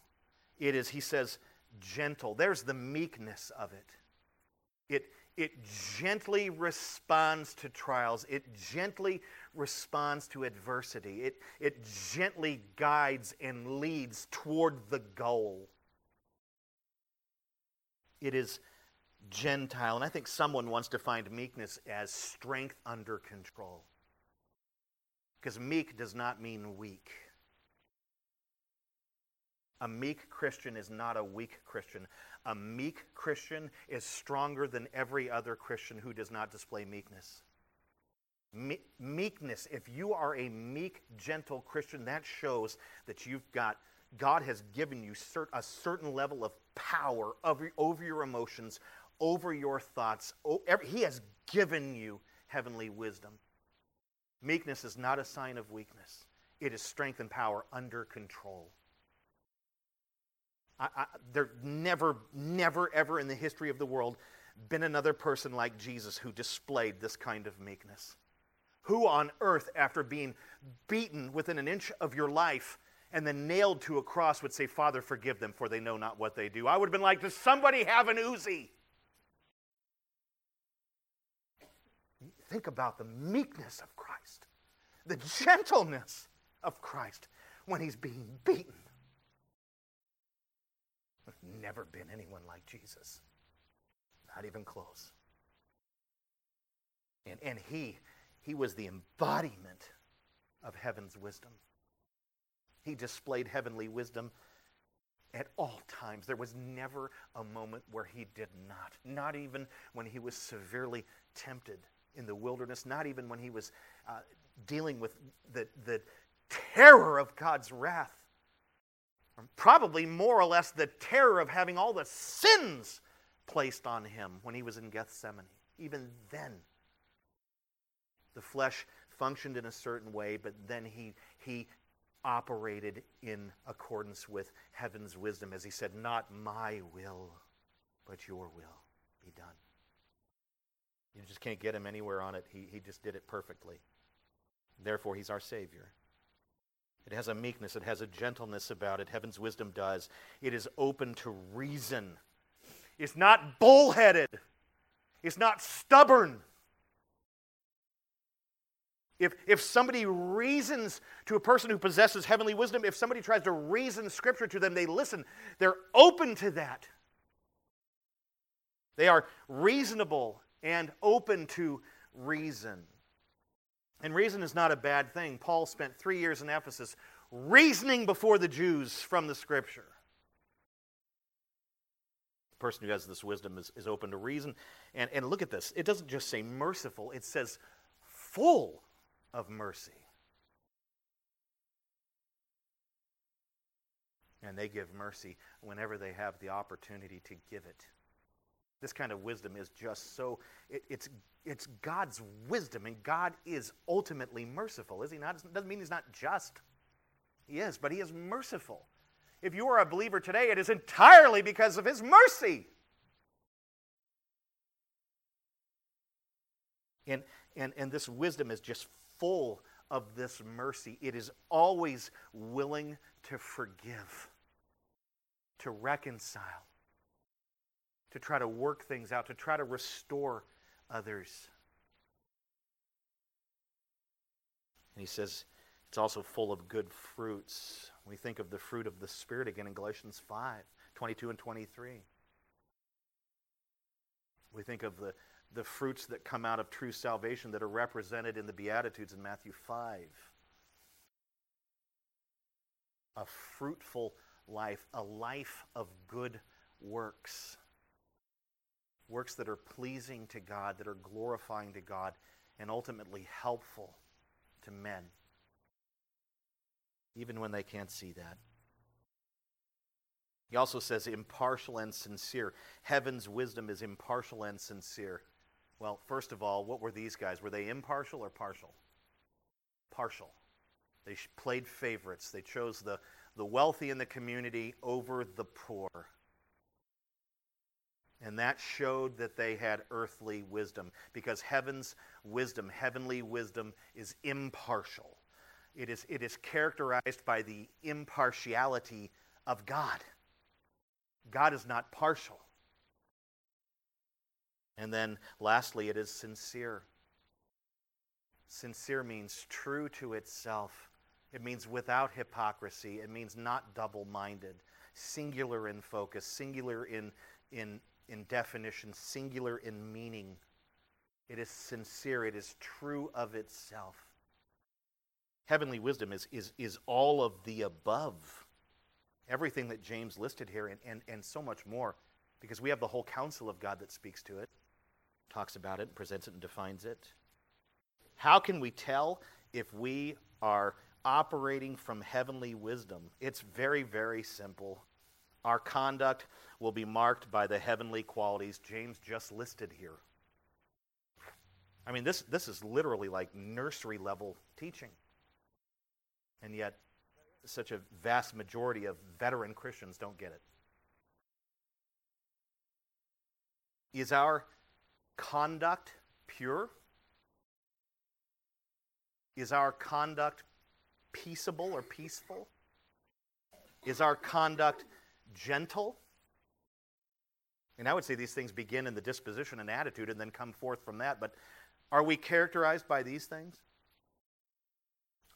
It is, he says, gentle. There's the meekness of it. It, it gently responds to trials. It gently responds to adversity. It, it gently guides and leads toward the goal. It is Gentile. And I think someone wants to find meekness as strength under control. Because meek does not mean weak. A meek Christian is not a weak Christian. A meek Christian is stronger than every other Christian who does not display meekness. Me- meekness, if you are a meek, gentle Christian, that shows that you've got, God has given you cert- a certain level of power over, over your emotions, over your thoughts. He has given you heavenly wisdom. Meekness is not a sign of weakness, it is strength and power under control. I, I, there never, never, ever in the history of the world been another person like Jesus who displayed this kind of meekness. Who on earth, after being beaten within an inch of your life and then nailed to a cross, would say, Father, forgive them, for they know not what they do? I would have been like, Does somebody have an Uzi? Think about the meekness of Christ, the gentleness of Christ when he's being beaten. There's never been anyone like Jesus. Not even close. And, and he, he was the embodiment of heaven's wisdom. He displayed heavenly wisdom at all times. There was never a moment where he did not, not even when he was severely tempted in the wilderness, not even when he was uh, dealing with the, the terror of God's wrath. Probably more or less the terror of having all the sins placed on him when he was in Gethsemane. Even then, the flesh functioned in a certain way, but then he, he operated in accordance with heaven's wisdom as he said, Not my will, but your will be done. You just can't get him anywhere on it. He, he just did it perfectly. Therefore, he's our Savior. It has a meekness, it has a gentleness about it. Heaven's wisdom does. It is open to reason. It's not bullheaded, it's not stubborn. If, if somebody reasons to a person who possesses heavenly wisdom, if somebody tries to reason Scripture to them, they listen. They're open to that. They are reasonable and open to reason. And reason is not a bad thing. Paul spent three years in Ephesus reasoning before the Jews from the Scripture. The person who has this wisdom is, is open to reason. And, and look at this it doesn't just say merciful, it says full of mercy. And they give mercy whenever they have the opportunity to give it. This kind of wisdom is just so, it, it's, it's God's wisdom, and God is ultimately merciful, is He not? It doesn't mean He's not just. He is, but He is merciful. If you are a believer today, it is entirely because of His mercy. And, and, and this wisdom is just full of this mercy. It is always willing to forgive, to reconcile, to try to work things out, to try to restore others. And he says, It's also full of good fruits. We think of the fruit of the Spirit again in Galatians 5 22 and 23. We think of the, the fruits that come out of true salvation that are represented in the Beatitudes in Matthew 5. A fruitful life, a life of good works. Works that are pleasing to God, that are glorifying to God, and ultimately helpful to men, even when they can't see that. He also says impartial and sincere. Heaven's wisdom is impartial and sincere. Well, first of all, what were these guys? Were they impartial or partial? Partial. They played favorites. They chose the, the wealthy in the community over the poor. And that showed that they had earthly wisdom because heaven's wisdom, heavenly wisdom, is impartial. It is, it is characterized by the impartiality of God. God is not partial. And then lastly, it is sincere. Sincere means true to itself. It means without hypocrisy. It means not double minded, singular in focus, singular in, in, in definition, singular in meaning. It is sincere, it is true of itself. Heavenly wisdom is, is, is all of the above. Everything that James listed here, and, and, and so much more, because we have the whole counsel of God that speaks to it, talks about it, presents it, and defines it. How can we tell if we are operating from heavenly wisdom? It's very, very simple. Our conduct will be marked by the heavenly qualities James just listed here. I mean, this, this is literally like nursery level teaching. And yet, such a vast majority of veteran Christians don't get it. Is our conduct pure? Is our conduct peaceable or peaceful? Is our conduct gentle? And I would say these things begin in the disposition and attitude and then come forth from that. But are we characterized by these things?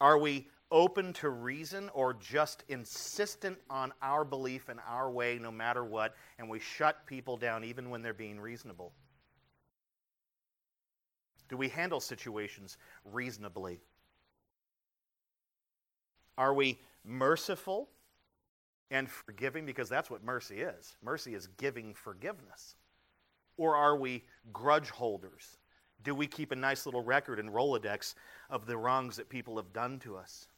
Are we open to reason or just insistent on our belief and our way no matter what, and we shut people down even when they're being reasonable? Do we handle situations reasonably? Are we merciful and forgiving? Because that's what mercy is. Mercy is giving forgiveness. Or are we grudge holders? Do we keep a nice little record and Rolodex of the wrongs that people have done to us?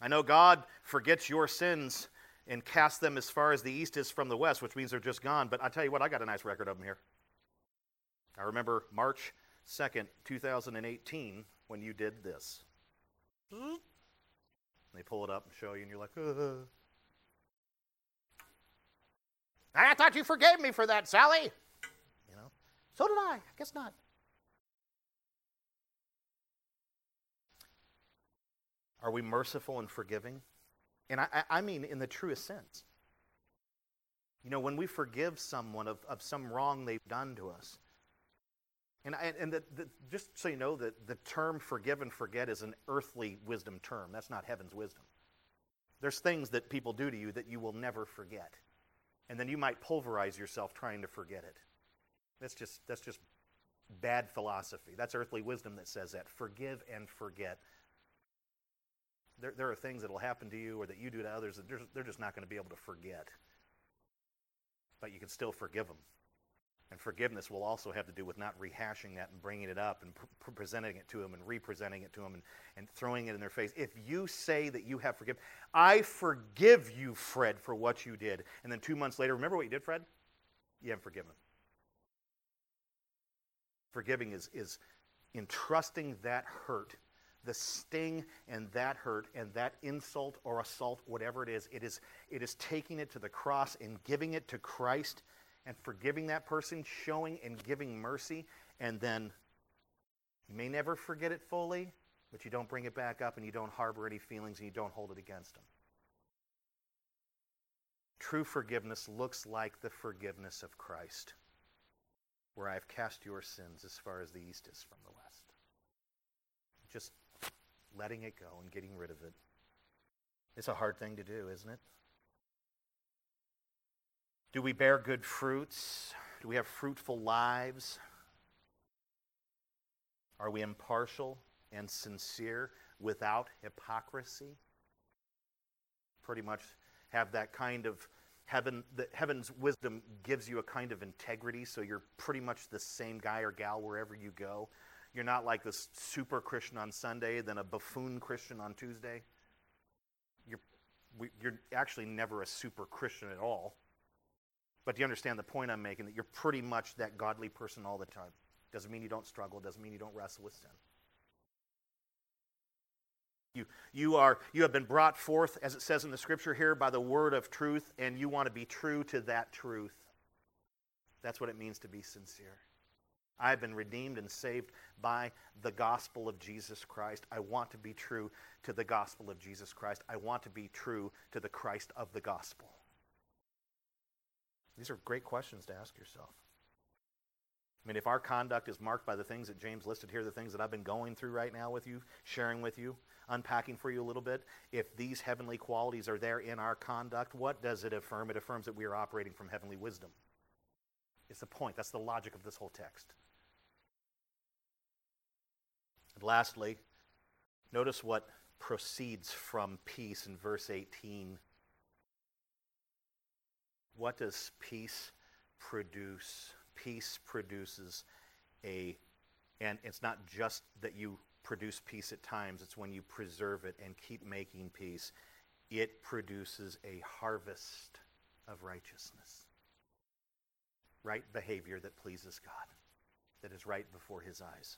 I know God forgets your sins and casts them as far as the east is from the west, which means they're just gone. But I tell you what, I got a nice record of them here. I remember March 2nd, 2018, when you did this. They pull it up and show you, and you're like, uh. I thought you forgave me for that, Sally. You know, so did I. I guess not. Are we merciful and forgiving? And I, I mean in the truest sense. You know, when we forgive someone of, of some wrong they've done to us, and, and the, the, just so you know, that the term forgive and forget is an earthly wisdom term. That's not heaven's wisdom. There's things that people do to you that you will never forget. And then you might pulverize yourself trying to forget it. That's just, that's just bad philosophy. That's earthly wisdom that says that. Forgive and forget. There, there are things that will happen to you or that you do to others that they're, they're just not going to be able to forget. But you can still forgive them. And forgiveness will also have to do with not rehashing that and bringing it up and pr- presenting it to them and representing it to them and, and throwing it in their face. If you say that you have forgiven, I forgive you, Fred, for what you did. And then two months later, remember what you did, Fred? You haven't forgiven. Forgiving is, is entrusting that hurt, the sting and that hurt and that insult or assault, whatever it is, it is, it is taking it to the cross and giving it to Christ and forgiving that person, showing and giving mercy, and then you may never forget it fully, but you don't bring it back up and you don't harbor any feelings and you don't hold it against them. True forgiveness looks like the forgiveness of Christ, where I have cast your sins as far as the east is from the west. Just letting it go and getting rid of it. It's a hard thing to do, isn't it? Do we bear good fruits? Do we have fruitful lives? Are we impartial and sincere without hypocrisy? Pretty much have that kind of heaven that heaven's wisdom gives you a kind of integrity so you're pretty much the same guy or gal wherever you go you're not like this super christian on sunday then a buffoon christian on tuesday you're, you're actually never a super christian at all but do you understand the point i'm making that you're pretty much that godly person all the time doesn't mean you don't struggle doesn't mean you don't wrestle with sin you, you, are, you have been brought forth, as it says in the scripture here, by the word of truth, and you want to be true to that truth. That's what it means to be sincere. I have been redeemed and saved by the gospel of Jesus Christ. I want to be true to the gospel of Jesus Christ. I want to be true to the Christ of the gospel. These are great questions to ask yourself. I mean, if our conduct is marked by the things that James listed here, the things that I've been going through right now with you, sharing with you, unpacking for you a little bit, if these heavenly qualities are there in our conduct, what does it affirm? It affirms that we are operating from heavenly wisdom. It's the point. That's the logic of this whole text. And lastly, notice what proceeds from peace in verse 18. What does peace produce? Peace produces a, and it's not just that you produce peace at times, it's when you preserve it and keep making peace. It produces a harvest of righteousness. Right behavior that pleases God, that is right before his eyes.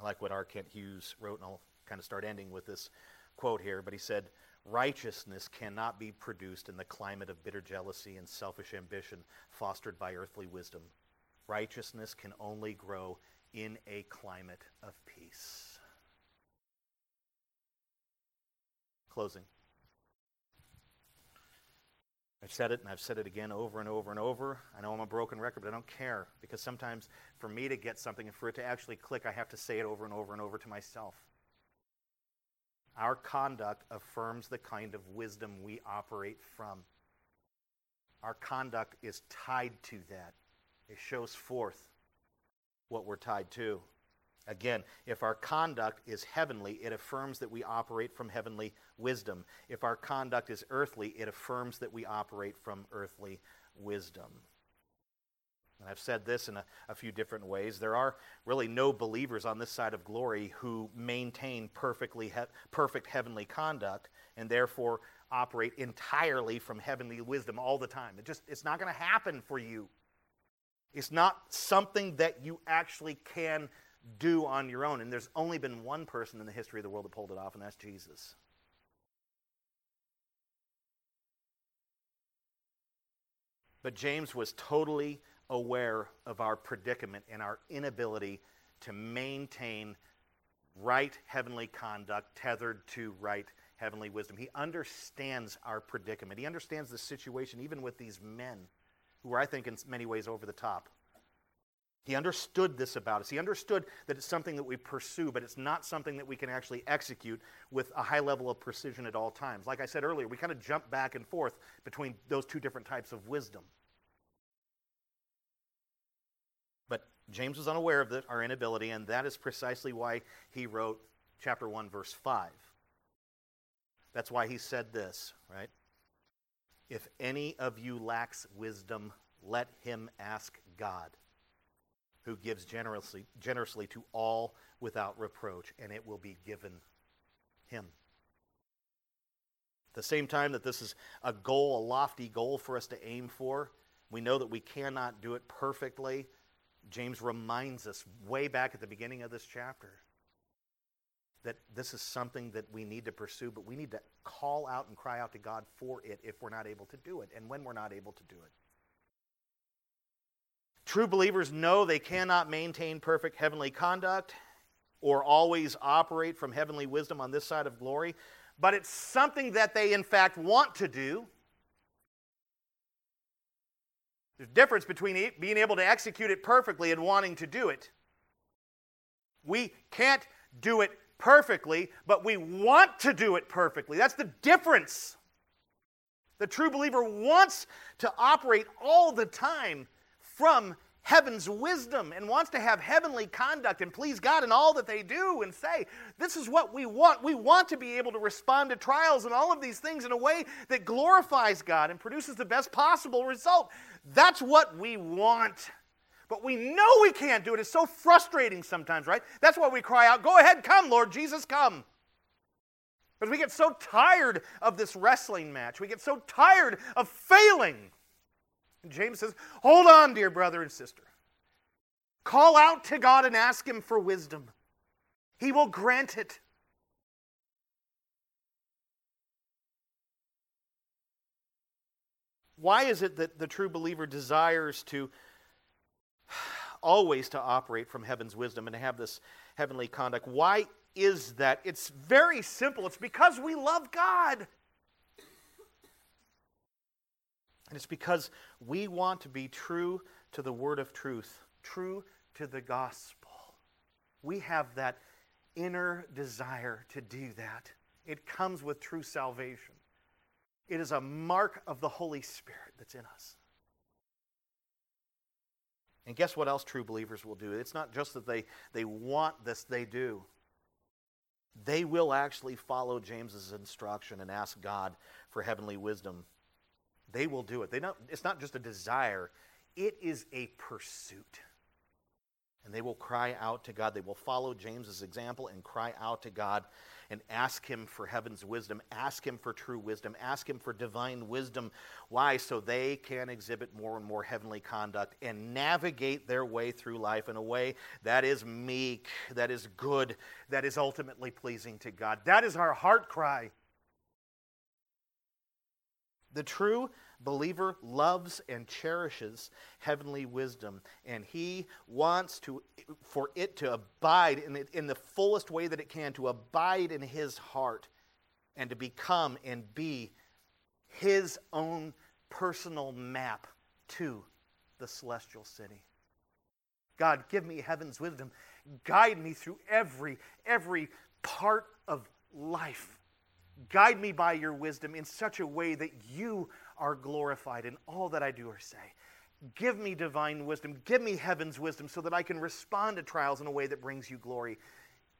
I like what R. Kent Hughes wrote, and I'll kind of start ending with this quote here, but he said, Righteousness cannot be produced in the climate of bitter jealousy and selfish ambition fostered by earthly wisdom. Righteousness can only grow in a climate of peace. Closing. I've said it and I've said it again over and over and over. I know I'm a broken record, but I don't care because sometimes for me to get something and for it to actually click, I have to say it over and over and over to myself. Our conduct affirms the kind of wisdom we operate from. Our conduct is tied to that, it shows forth what we're tied to. Again, if our conduct is heavenly, it affirms that we operate from heavenly wisdom. If our conduct is earthly, it affirms that we operate from earthly wisdom. And I've said this in a, a, few different ways. There are really no believers on this side of glory who maintain perfectly he- perfect heavenly conduct and therefore operate entirely from heavenly wisdom all the time. It just it's not going to happen for you. It's not something that you actually can do on your own. And there's only been one person in the history of the world that pulled it off, and that's Jesus. But James was totally aware of our predicament and our inability to maintain right heavenly conduct tethered to right heavenly wisdom. He understands our predicament. He understands the situation, even with these men who are, I think, in many ways over the top. He understood this about us. He understood that it's something that we pursue, but it's not something that we can actually execute with a high level of precision at all times. Like I said earlier, we kind of jump back and forth between those two different types of wisdom. James was unaware of our inability, and that is precisely why he wrote chapter 1, verse 5. That's why he said this, right? If any of you lacks wisdom, let him ask God, who gives generously, generously to all without reproach, and it will be given him. At the same time that this is a goal, a lofty goal for us to aim for, we know that we cannot do it perfectly. James reminds us way back at the beginning of this chapter that this is something that we need to pursue, but we need to call out and cry out to God for it if we're not able to do it and when we're not able to do it. True believers know they cannot maintain perfect heavenly conduct or always operate from heavenly wisdom on this side of glory, but it's something that they in fact want to do. There's a difference between being able to execute it perfectly and wanting to do it. We can't do it perfectly, but we want to do it perfectly. That's the difference. The true believer wants to operate all the time from heaven's wisdom and wants to have heavenly conduct and please God in all that they do and say, This is what we want. We want to be able to respond to trials and all of these things in a way that glorifies God and produces the best possible result. That's what we want. But we know we can't do it. It's so frustrating sometimes, right? That's why we cry out, Go ahead, come, Lord Jesus, come. Because we get so tired of this wrestling match. We get so tired of failing. And James says, Hold on, dear brother and sister. Call out to God and ask Him for wisdom. He will grant it. Why is it that the true believer desires to always to operate from heaven's wisdom and to have this heavenly conduct? Why is that? It's very simple. It's because we love God. And it's because we want to be true to the word of truth, true to the gospel. We have that inner desire to do that. It comes with true salvation. It is a mark of the Holy Spirit that's in us. And guess what else true believers will do? It's not just that they, they want this, they do. They will actually follow James's instruction and ask God for heavenly wisdom they will do it. They don't, it's not just a desire, it is a pursuit. And they will cry out to God. They will follow James's example and cry out to God and ask Him for heaven's wisdom, ask Him for true wisdom, ask Him for divine wisdom. Why? So they can exhibit more and more heavenly conduct and navigate their way through life in a way that is meek, that is good, that is ultimately pleasing to God. That is our heart cry. The true believer loves and cherishes heavenly wisdom, and he wants to, for it to abide in, the, in the fullest way that it can, to abide in his heart and to become and be his own personal map to the celestial city. God, give me heaven's wisdom. Guide me through every, every part of life Guide me by your wisdom in such a way that you are glorified in all that I do or say. Give me divine wisdom. Give me heaven's wisdom so that I can respond to trials in a way that brings you glory.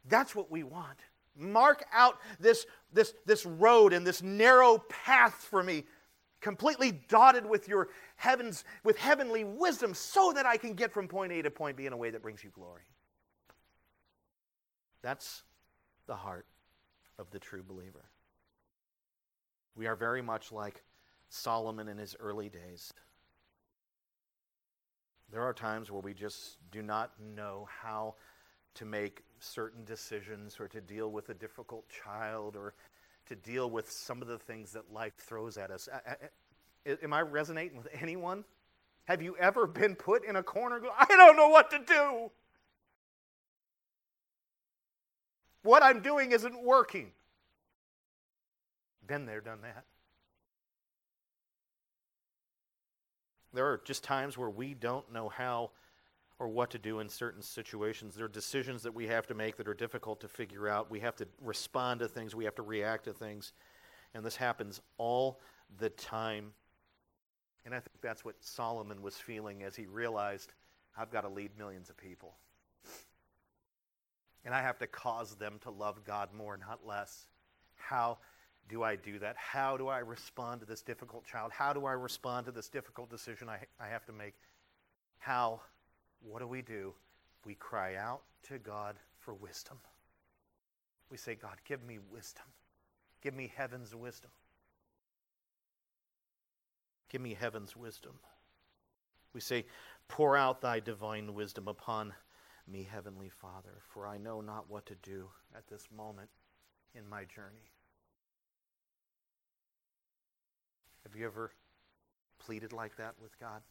That's what we want. Mark out this, this, this road and this narrow path for me, completely dotted with your heavens, with heavenly wisdom, so that I can get from point A to point B in a way that brings you glory. That's the heart of the true believer. We are very much like Solomon in his early days. There are times where we just do not know how to make certain decisions or to deal with a difficult child or to deal with some of the things that life throws at us. Am I resonating with anyone? Have you ever been put in a corner? I don't know what to do. What I'm doing isn't working. Been there, done that. There are just times where we don't know how or what to do in certain situations. There are decisions that we have to make that are difficult to figure out. We have to respond to things, we have to react to things. And this happens all the time. And I think that's what Solomon was feeling as he realized I've got to lead millions of people. And I have to cause them to love God more, not less. How do I do that? How do I respond to this difficult child? How do I respond to this difficult decision I, I have to make? How? What do we do? We cry out to God for wisdom. We say, God, give me wisdom. Give me heaven's wisdom. Give me heaven's wisdom. We say, Pour out thy divine wisdom upon me, Heavenly Father, for I know not what to do at this moment in my journey. Have you ever pleaded like that with God?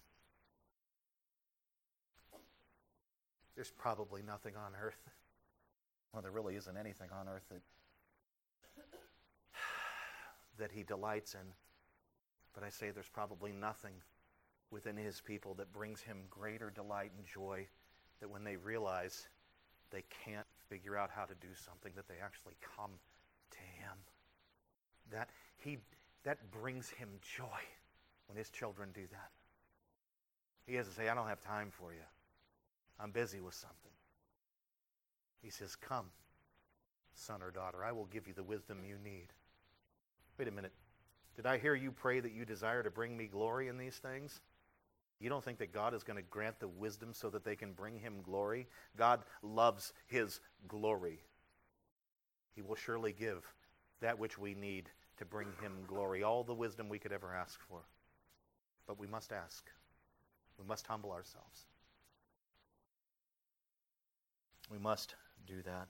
There's probably nothing on earth. Well, there really isn't anything on earth that that he delights in. But I say there's probably nothing within his people that brings him greater delight and joy that when they realize they can't figure out how to do something, that they actually come to Him. That, he, that brings Him joy when His children do that. He to say, I don't have time for you. I'm busy with something. He says, Come, son or daughter, I will give you the wisdom you need. Wait a minute. Did I hear you pray that you desire to bring me glory in these things? You don't think that God is going to grant the wisdom so that they can bring him glory? God loves his glory. He will surely give that which we need to bring him glory, all the wisdom we could ever ask for. But we must ask. We must humble ourselves. We must do that.